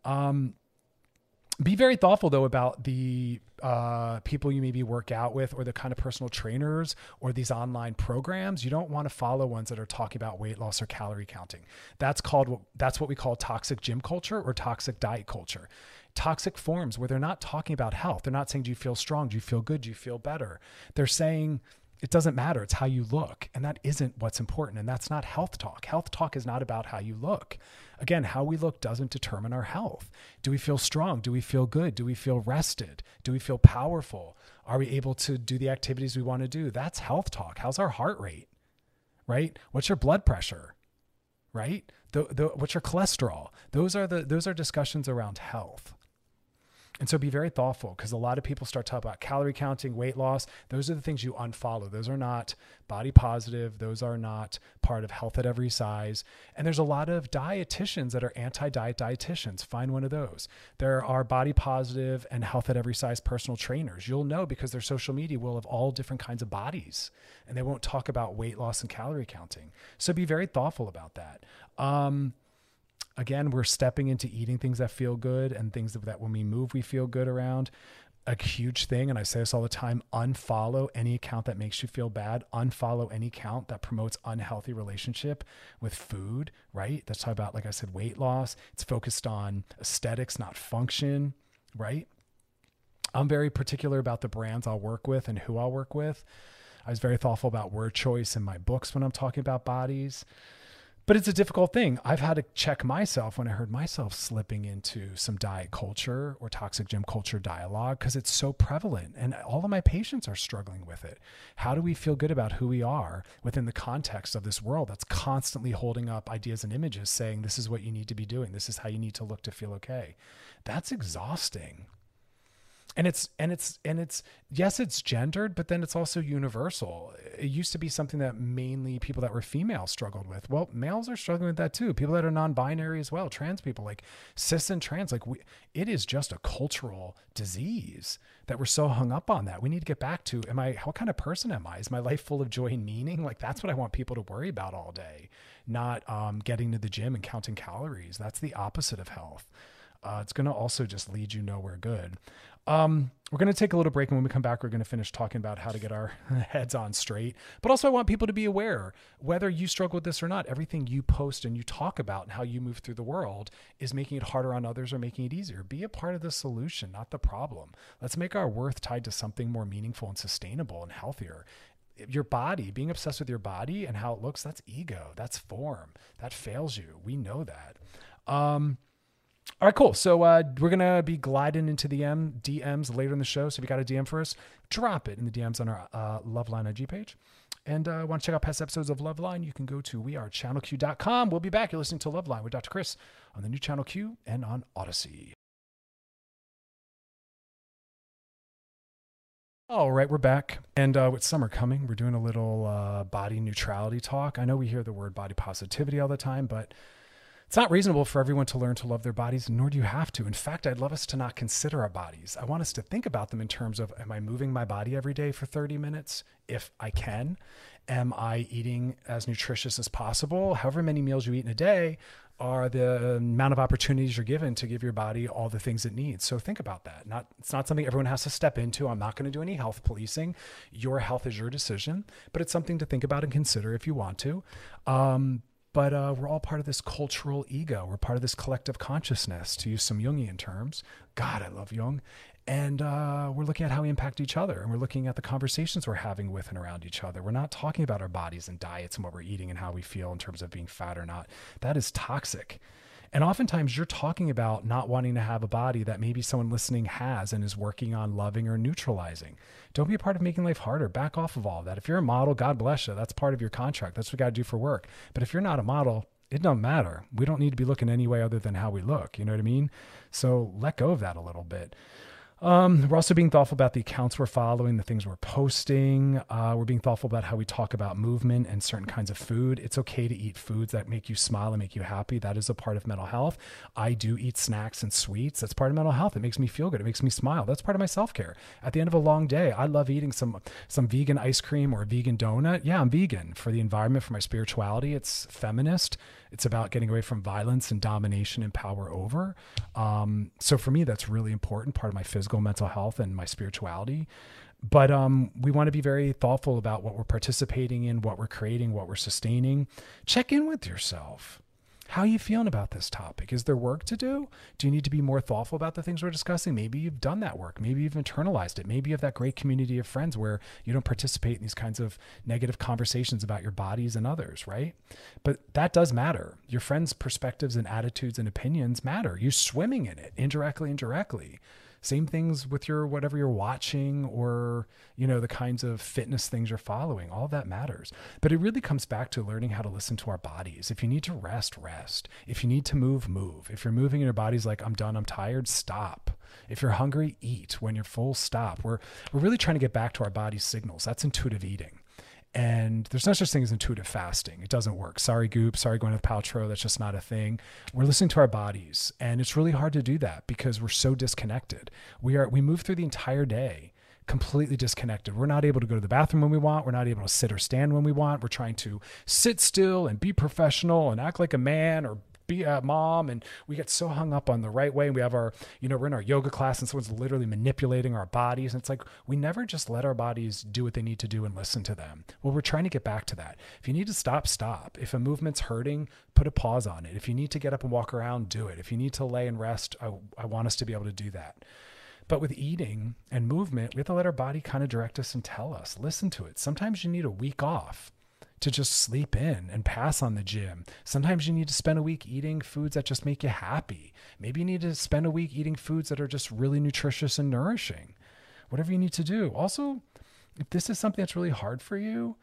B: Um, be very thoughtful though about the uh, people you maybe work out with or the kind of personal trainers or these online programs. You don't want to follow ones that are talking about weight loss or calorie counting. That's called that's what we call toxic gym culture or toxic diet culture. Toxic forms where they're not talking about health. They're not saying do you feel strong? Do you feel good? Do you feel better? They're saying it doesn't matter. It's how you look. And that isn't what's important. And that's not health talk. Health talk is not about how you look. Again, how we look doesn't determine our health. Do we feel strong? Do we feel good? Do we feel rested? Do we feel powerful? Are we able to do the activities we want to do? That's health talk. How's our heart rate? Right? What's your blood pressure? Right? The, the, what's your cholesterol? Those are the those are discussions around health. And so be very thoughtful because a lot of people start talking about calorie counting, weight loss. Those are the things you unfollow. Those are not body positive. Those are not part of health at every size. And there's a lot of dietitians that are anti diet dietitians. Find one of those. There are body positive and health at every size personal trainers. You'll know because their social media will have all different kinds of bodies and they won't talk about weight loss and calorie counting. So be very thoughtful about that. Um, again, we're stepping into eating things that feel good and things that when we move, we feel good around. A huge thing, and I say this all the time unfollow any account that makes you feel bad. Unfollow any account that promotes unhealthy relationship with food, right? That's talking about, like I said, weight loss. It's focused on aesthetics, not function, right? I'm very particular about the brands I'll work with and who I'll work with. I was very thoughtful about word choice in my books when I'm talking about bodies but it's a difficult thing. I've had to check myself when I heard myself slipping into some diet culture or toxic gym culture dialogue because it's so prevalent and all of my patients are struggling with it. How do we feel good about who we are within the context of this world that's constantly holding up ideas and images saying this is what you need to be doing, this is how you need to look to feel okay? That's exhausting and it's and it's and it's yes it's gendered but then it's also universal. It used to be something that mainly people that were female struggled with. Well males are struggling with that too. People that are non-binary as well trans people like cis and trans like we, it is just a cultural disease that we're so hung up on that. We need to get back to am i what kind of person am i? Is my life full of joy and meaning? Like that's what i want people to worry about all day. Not um, getting to the gym and counting calories. That's the opposite of health. Uh, it's going to also just lead you nowhere good Um, we're going to take a little break, and when we come back, we're going to finish talking about how to get our heads on straight. But also, I want people to be aware whether you struggle with this or not, everything you post and you talk about and how you move through the world is making it harder on others or making it easier. Be a part of the solution, not the problem. Let's make our worth tied to something more meaningful and sustainable and healthier your body, being obsessed with your body and how it looks, that's ego, that's form, that fails you. We know that. Um, all right, cool. So uh, we're gonna be gliding into the M DMs later in the show. So if you got a DM for us, drop it in the DMs on our uh, Loveline IG page. And uh, want to check out past episodes of Loveline? You can go to wearechannelq.com. We'll be back. You're listening to Loveline with Dr. Chris on the new Channel Q and on Odyssey. All right, we're back. And uh, with summer coming, we're doing a little uh, body neutrality talk. I know we hear the word body positivity all the time, but it's not reasonable for everyone to learn to love their bodies, nor do you have to. In fact, I'd love us to not consider our bodies. I want us to think about them in terms of Am I moving my body every day for 30 minutes? If I can. Am I eating as nutritious as possible? However many meals you eat in a day are the amount of opportunities you're given to give your body all the things it needs. So think about that. Not it's not something everyone has to step into. I'm not going to do any health policing. Your health is your decision, but it's something to think about and consider if you want to. Um, but uh, we're all part of this cultural ego. We're part of this collective consciousness, to use some Jungian terms. God, I love Jung. And uh, we're looking at how we impact each other, and we're looking at the conversations we're having with and around each other. We're not talking about our bodies and diets and what we're eating and how we feel in terms of being fat or not. That is toxic. And oftentimes you're talking about not wanting to have a body that maybe someone listening has and is working on loving or neutralizing. Don't be a part of making life harder. Back off of all of that. If you're a model, God bless you. That's part of your contract. That's what you got to do for work. But if you're not a model, it don't matter. We don't need to be looking any way other than how we look. You know what I mean? So let go of that a little bit. Um, we're also being thoughtful about the accounts we're following, the things we're posting. Uh, we're being thoughtful about how we talk about movement and certain kinds of food. It's okay to eat foods that make you smile and make you happy. That is a part of mental health. I do eat snacks and sweets. That's part of mental health. It makes me feel good. It makes me smile. That's part of my self care. At the end of a long day, I love eating some some vegan ice cream or a vegan donut. Yeah, I'm vegan for the environment, for my spirituality. It's feminist. It's about getting away from violence and domination and power over. Um, so for me, that's really important. Part of my physical, mental health, and my spirituality. But um, we want to be very thoughtful about what we're participating in, what we're creating, what we're sustaining. Check in with yourself. How are you feeling about this topic? Is there work to do? Do you need to be more thoughtful about the things we're discussing? Maybe you've done that work. Maybe you've internalized it. Maybe you have that great community of friends where you don't participate in these kinds of negative conversations about your bodies and others, right? But that does matter. Your friends' perspectives and attitudes and opinions matter. You're swimming in it indirectly and directly. Same things with your whatever you're watching or, you know, the kinds of fitness things you're following. All that matters. But it really comes back to learning how to listen to our bodies. If you need to rest, rest. If you need to move, move. If you're moving and your body's like, I'm done, I'm tired, stop. If you're hungry, eat. When you're full, stop. We're we're really trying to get back to our body's signals. That's intuitive eating. And there's no such thing as intuitive fasting. It doesn't work. Sorry, Goop. Sorry, Gwyneth Paltrow. That's just not a thing. We're listening to our bodies, and it's really hard to do that because we're so disconnected. We are we move through the entire day completely disconnected. We're not able to go to the bathroom when we want. We're not able to sit or stand when we want. We're trying to sit still and be professional and act like a man or be a mom and we get so hung up on the right way. And we have our you know we're in our yoga class and someone's literally manipulating our bodies and it's like we never just let our bodies do what they need to do and listen to them. Well we're trying to get back to that. If you need to stop stop. If a movement's hurting put a pause on it. If you need to get up and walk around do it. If you need to lay and rest i, I want us to be able to do that. But with eating and movement, we have to let our body kind of direct us and tell us, listen to it. Sometimes you need a week off to just sleep in and pass on the gym. Sometimes you need to spend a week eating foods that just make you happy. Maybe you need to spend a week eating foods that are just really nutritious and nourishing. Whatever you need to do. Also, if this is something that's really hard for you,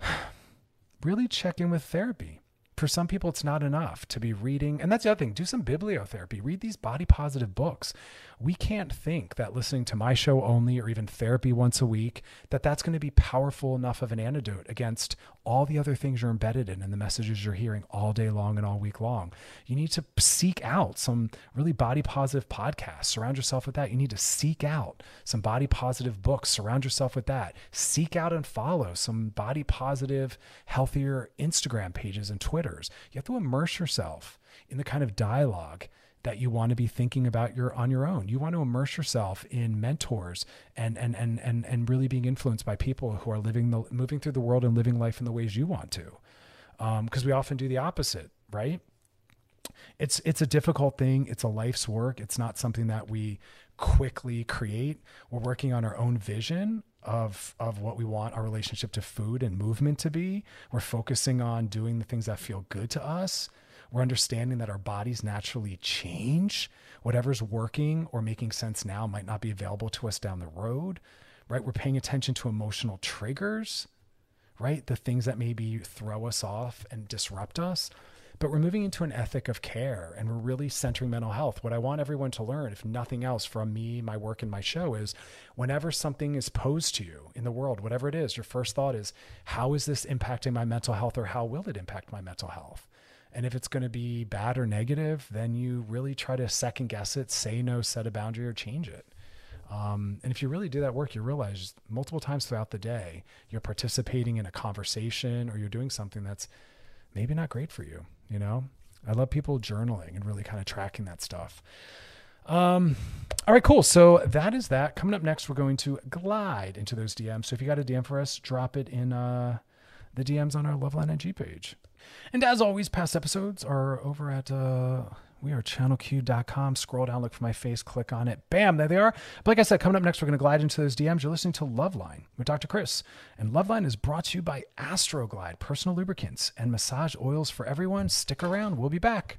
B: really check in with therapy for some people, it's not enough to be reading. And that's the other thing do some bibliotherapy, read these body positive books. We can't think that listening to my show only or even therapy once a week, that that's going to be powerful enough of an antidote against all the other things you're embedded in and the messages you're hearing all day long and all week long. You need to seek out some really body positive podcasts, surround yourself with that. You need to seek out some body positive books, surround yourself with that. Seek out and follow some body positive, healthier Instagram pages and Twitters. you have to immerse yourself in the kind of dialogue that you want to be thinking about your on your own. You want to immerse yourself in mentors and and and and and really being influenced by people who are living the moving through the world and living life in the ways you want to. Because um, we often do the opposite, right? It's it's a difficult thing. It's a life's work. It's not something that we quickly create. We're working on our own vision of of what we want our relationship to food and movement to be. We're focusing on doing the things that feel good to us we're understanding that our bodies naturally change. Whatever's working or making sense now might not be available to us down the road, right? We're paying attention to emotional triggers, right? The things that maybe throw us off and disrupt us. But we're moving into an ethic of care and we're really centering mental health. What I want everyone to learn, if nothing else from me, my work, and my show, is whenever something is posed to you in the world, whatever it is, your first thought is, how is this impacting my mental health or how will it impact my mental health? And if it's going to be bad or negative, then you really try to second guess it, say no, set a boundary, or change it. Um, and if you really do that work, you realize multiple times throughout the day, you're participating in a conversation or you're doing something that's maybe not great for you. You know, I love people journaling and really kind of tracking that stuff. Um, all right, cool. So that is that. Coming up next, we're going to glide into those DMs. So if you got a DM for us, drop it in uh, the DMs on our Loveline IG page. And as always, past episodes are over at uh, we are channelq.com. Scroll down, look for my face, click on it. Bam, there they are. But like I said, coming up next, we're going to glide into those DMs. You're listening to Loveline with Dr. Chris. And Loveline is brought to you by Astroglide, personal lubricants and massage oils for everyone. Stick around, we'll be back.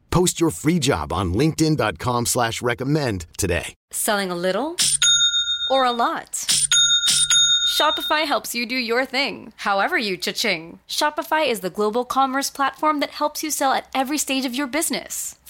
D: Post your free job on LinkedIn.com slash recommend today.
E: Selling a little or a lot? Shopify helps you do your thing, however you cha-ching. Shopify is the global commerce platform that helps you sell at every stage of your business.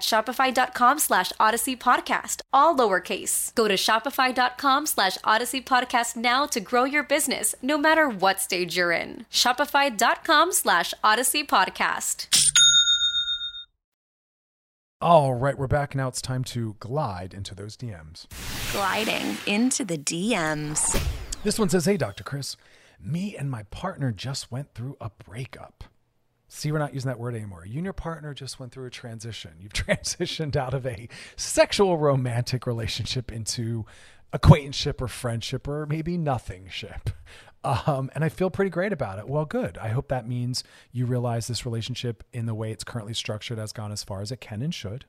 E: shopify.com slash odyssey podcast, all lowercase. Go to shopify.com slash odyssey podcast now to grow your business, no matter what stage you're in. Shopify.com slash odyssey podcast.
B: All right, we're back now. It's time to glide into those DMs.
C: Gliding into the DMs.
B: This one says, Hey, Dr. Chris, me and my partner just went through a breakup. See, we're not using that word anymore. You and your partner just went through a transition. You've transitioned out of a sexual romantic relationship into acquaintanceship or friendship or maybe nothingship. Um, and I feel pretty great about it. Well, good. I hope that means you realize this relationship in the way it's currently structured has gone as far as it can and should.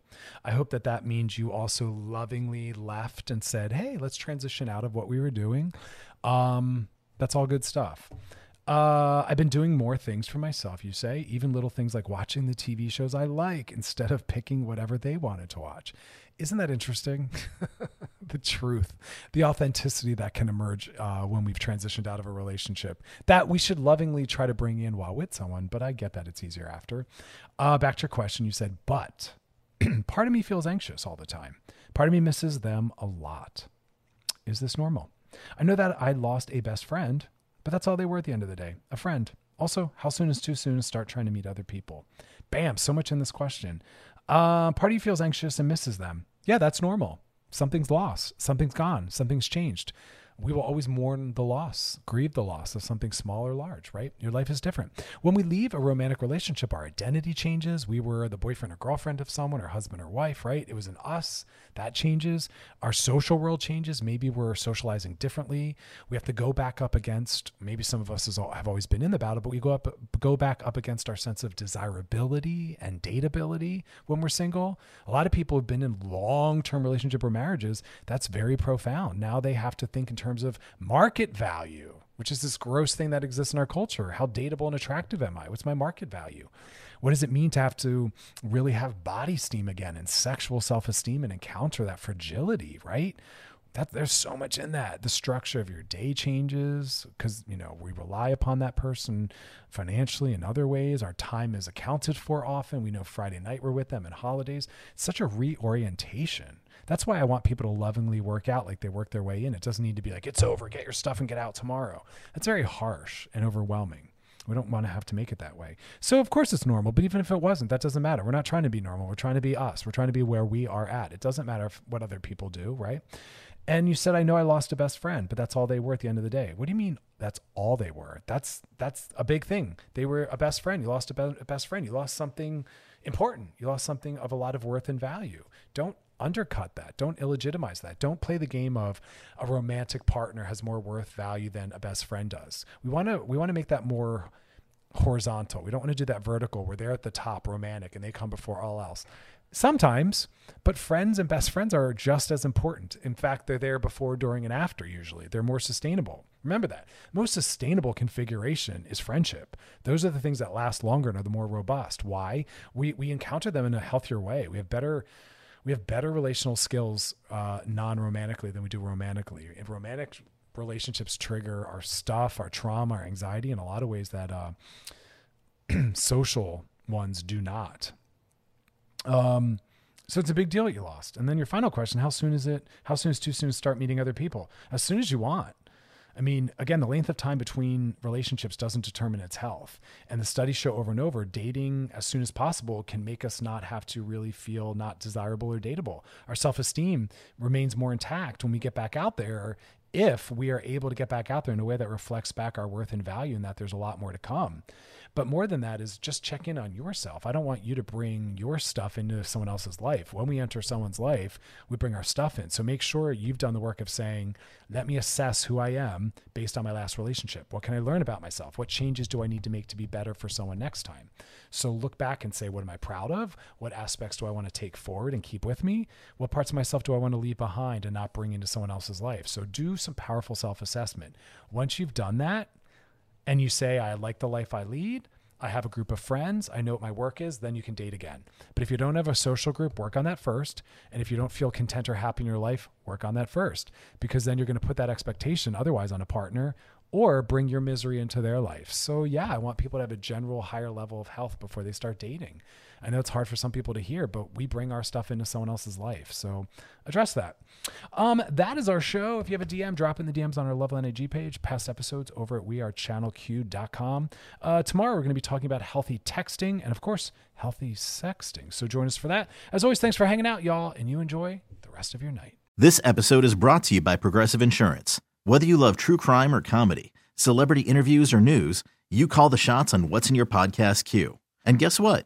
B: I hope that that means you also lovingly left and said, hey, let's transition out of what we were doing. Um, that's all good stuff. Uh, I've been doing more things for myself, you say, even little things like watching the TV shows I like instead of picking whatever they wanted to watch. Isn't that interesting? the truth, the authenticity that can emerge uh, when we've transitioned out of a relationship that we should lovingly try to bring in while with someone, but I get that it's easier after. Uh, back to your question, you said, but part of me feels anxious all the time. Part of me misses them a lot. Is this normal? I know that I lost a best friend, but that's all they were at the end of the day a friend. Also, how soon is too soon to start trying to meet other people? Bam, so much in this question. Uh, part of you feels anxious and misses them. Yeah, that's normal. something's lost, something's gone, something's changed we will always mourn the loss, grieve the loss of something small or large, right? Your life is different. When we leave a romantic relationship, our identity changes. We were the boyfriend or girlfriend of someone, or husband or wife, right? It was an us. That changes. Our social world changes. Maybe we're socializing differently. We have to go back up against, maybe some of us have always been in the battle, but we go up, go back up against our sense of desirability and dateability when we're single. A lot of people have been in long term relationship or marriages. That's very profound. Now they have to think in terms terms of market value, which is this gross thing that exists in our culture. How dateable and attractive am I? What's my market value? What does it mean to have to really have body esteem again and sexual self esteem and encounter that fragility, right? That there's so much in that. The structure of your day changes because you know we rely upon that person financially in other ways. Our time is accounted for often. We know Friday night we're with them and holidays. It's such a reorientation. That's why I want people to lovingly work out like they work their way in. It doesn't need to be like, it's over, get your stuff and get out tomorrow. That's very harsh and overwhelming. We don't want to have to make it that way. So, of course, it's normal, but even if it wasn't, that doesn't matter. We're not trying to be normal. We're trying to be us. We're trying to be where we are at. It doesn't matter what other people do, right? And you said, I know I lost a best friend, but that's all they were at the end of the day. What do you mean that's all they were? That's that's a big thing. They were a best friend. You lost a, be- a best friend. You lost something important. You lost something of a lot of worth and value. Don't undercut that. Don't illegitimize that. Don't play the game of a romantic partner has more worth value than a best friend does. We want to we want to make that more horizontal. We don't want to do that vertical where they're at the top romantic and they come before all else. Sometimes, but friends and best friends are just as important. In fact, they're there before, during, and after usually. They're more sustainable. Remember that. Most sustainable configuration is friendship. Those are the things that last longer and are the more robust. Why? We we encounter them in a healthier way. We have better we have better relational skills uh, non-romantically than we do romantically. And romantic relationships trigger our stuff, our trauma, our anxiety in a lot of ways that uh, social ones do not. Um, so it's a big deal that you lost. And then your final question: How soon is it? How soon is too soon to start meeting other people? As soon as you want. I mean, again, the length of time between relationships doesn't determine its health. And the studies show over and over dating as soon as possible can make us not have to really feel not desirable or dateable. Our self esteem remains more intact when we get back out there if we are able to get back out there in a way that reflects back our worth and value and that there's a lot more to come. But more than that is just check in on yourself. I don't want you to bring your stuff into someone else's life. When we enter someone's life, we bring our stuff in. So make sure you've done the work of saying, let me assess who I am based on my last relationship. What can I learn about myself? What changes do I need to make to be better for someone next time? So look back and say, what am I proud of? What aspects do I want to take forward and keep with me? What parts of myself do I want to leave behind and not bring into someone else's life? So do some powerful self assessment. Once you've done that, and you say, I like the life I lead, I have a group of friends, I know what my work is, then you can date again. But if you don't have a social group, work on that first. And if you don't feel content or happy in your life, work on that first, because then you're going to put that expectation otherwise on a partner or bring your misery into their life. So, yeah, I want people to have a general higher level of health before they start dating. I know it's hard for some people to hear, but we bring our stuff into someone else's life. So, address that. Um, that is our show. If you have a DM, drop in the DMs on our Loveline IG page. Past episodes over at wearechannelq.com. Uh, tomorrow, we're going to be talking about healthy texting and, of course, healthy sexting. So, join us for that. As always, thanks for hanging out, y'all, and you enjoy the rest of your night.
A: This episode is brought to you by Progressive Insurance. Whether you love true crime or comedy, celebrity interviews or news, you call the shots on what's in your podcast queue. And guess what?